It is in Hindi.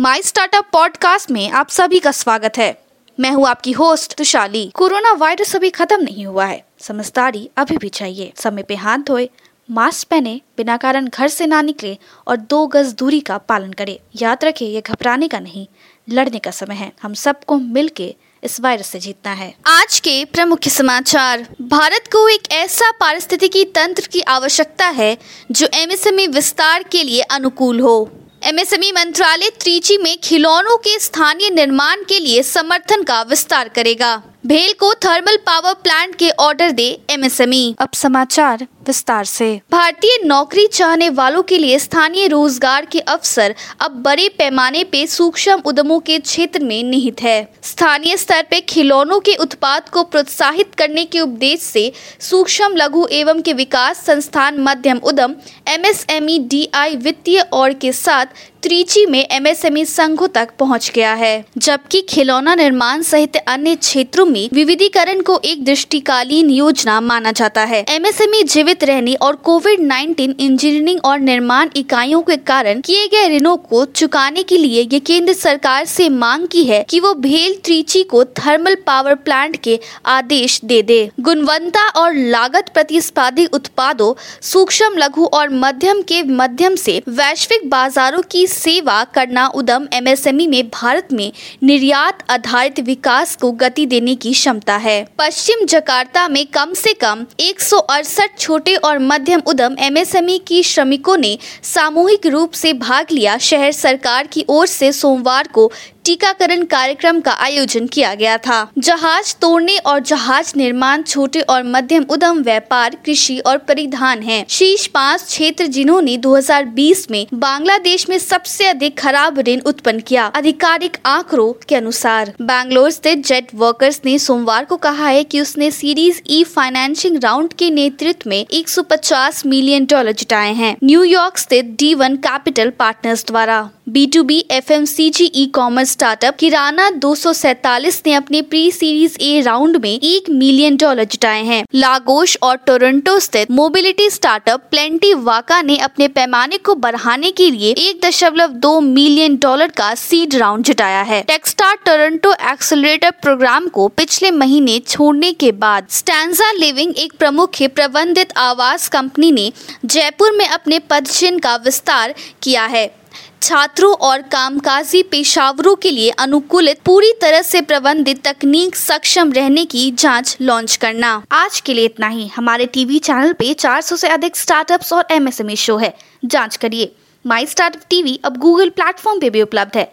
माई स्टार्टअप पॉडकास्ट में आप सभी का स्वागत है। मैं हूँ आपकी होस्ट तुशाली। कोरोना वायरस अभी खत्म नहीं हुआ है। समझदारी अभी भी चाहिए। समय पे हाथ धोए मास्क पहने, बिना कारण घर से ना निकले और दो गज दूरी का पालन करें। याद रखें, ये घबराने का नहीं, लड़ने का समय है। हम सबको मिल के इस वायरस से जीतना है। आज के प्रमुख समाचार। भारत को एक ऐसा पारिस्थितिकी तंत्र की आवश्यकता है, जो एमएसएमई विस्तार के लिए अनुकूल हो। एमएसएमई मंत्रालय त्रिची में खिलौनों के स्थानीय निर्माण के लिए समर्थन का विस्तार करेगा। भेल को थर्मल पावर प्लांट के ऑर्डर दे एमएसएमई अब समाचार विस्तार से। भारतीय नौकरी चाहने वालों के लिए स्थानीय रोज़गार के अवसर अब बड़े पैमाने पे सूक्ष्म उद्यमों के क्षेत्र में निहित है। स्थानीय स्तर पे खिलौनों के उत्पाद को प्रोत्साहित करने के उद्देश्य से सूक्ष्म लघु एवं के विकास संस्थान मध्यम उद्यम एमएसएमई डीआई वित्तीय और के साथ त्रिची में एमएसएमई संघों तक पहुँच गया है, जबकि खिलौना निर्माण सहित अन्य क्षेत्रों में विविधीकरण को एक दृष्टिकालीन योजना माना जाता है। एमएसएमई जीवित रहने और कोविड 19 इंजीनियरिंग और निर्माण इकाइयों के कारण किए गए ऋणों को चुकाने के लिए ये केंद्र सरकार से मांग की है कि वो भेल त्रिची को थर्मल पावर प्लांट के आदेश दे दे। गुणवत्ता और लागत प्रतिस्पर्धी उत्पादों, सूक्ष्म, लघु और मध्यम के मध्यम से वैश्विक बाजारों की सेवा करना उद्यम एमएसएमई में भारत में निर्यात आधारित विकास को गति देने की क्षमता है। पश्चिम जकार्ता में कम से कम एक सौ अड़सठ छोटे और मध्यम उद्यम एमएसएमई की श्रमिकों ने सामूहिक रूप से भाग लिया। शहर सरकार की ओर से सोमवार को टीकाकरण कार्यक्रम का आयोजन किया गया था। जहाज़ तोड़ने और जहाज़ निर्माण छोटे और मध्यम उद्यम व्यापार, कृषि और परिधान है। शीर्ष पाँच क्षेत्र जिन्होंने 2020 में बांग्लादेश में सबसे अधिक खराब ऋण उत्पन्न किया, आधिकारिक आंकड़ों के अनुसार। बैंगलोर स्थित जेट वर्कर्स ने सोमवार को कहा है कि उसने सीरीज़ ई फाइनेंसिंग राउंड के नेतृत्व में 150 मिलियन डॉलर जुटाए हैं। न्यूयॉर्क स्थित डी वन कैपिटल पार्टनर्स द्वारा। B two B F M C G ecommerce startup Kirana दो ने अपने प्री सीरीज़ ए राउंड में एक मिलियन डॉलर जुटाए हैं। लागोश और टोरंटो स्थित मोबिलिटी स्टार्टअप प्लेंटी वाका ने अपने पैमाने को बढ़ाने के लिए एक दशमलव दो मिलियन डॉलर का सीड राउंड जुटाया है। टेक्सटार टोरंटो एक्सलरेटर प्रोग्राम को पिछले महीने छोड़ने के बाद स्टैंडा लिविंग एक प्रमुख प्रबंधित आवास कंपनी ने जयपुर में अपने पद का विस्तार किया है। छात्रों और कामकाजी पेशावरों के लिए अनुकूलित, पूरी तरह से प्रबंधित तकनीक सक्षम रहने की जाँच लॉन्च करना। आज के लिए इतना ही। हमारे टीवी चैनल पे 400 से अधिक स्टार्टअप्स और एमएसएमई शो है। जाँच करिए। माई स्टार्टअप टीवी अब गूगल प्लेटफॉर्म पे भी उपलब्ध है।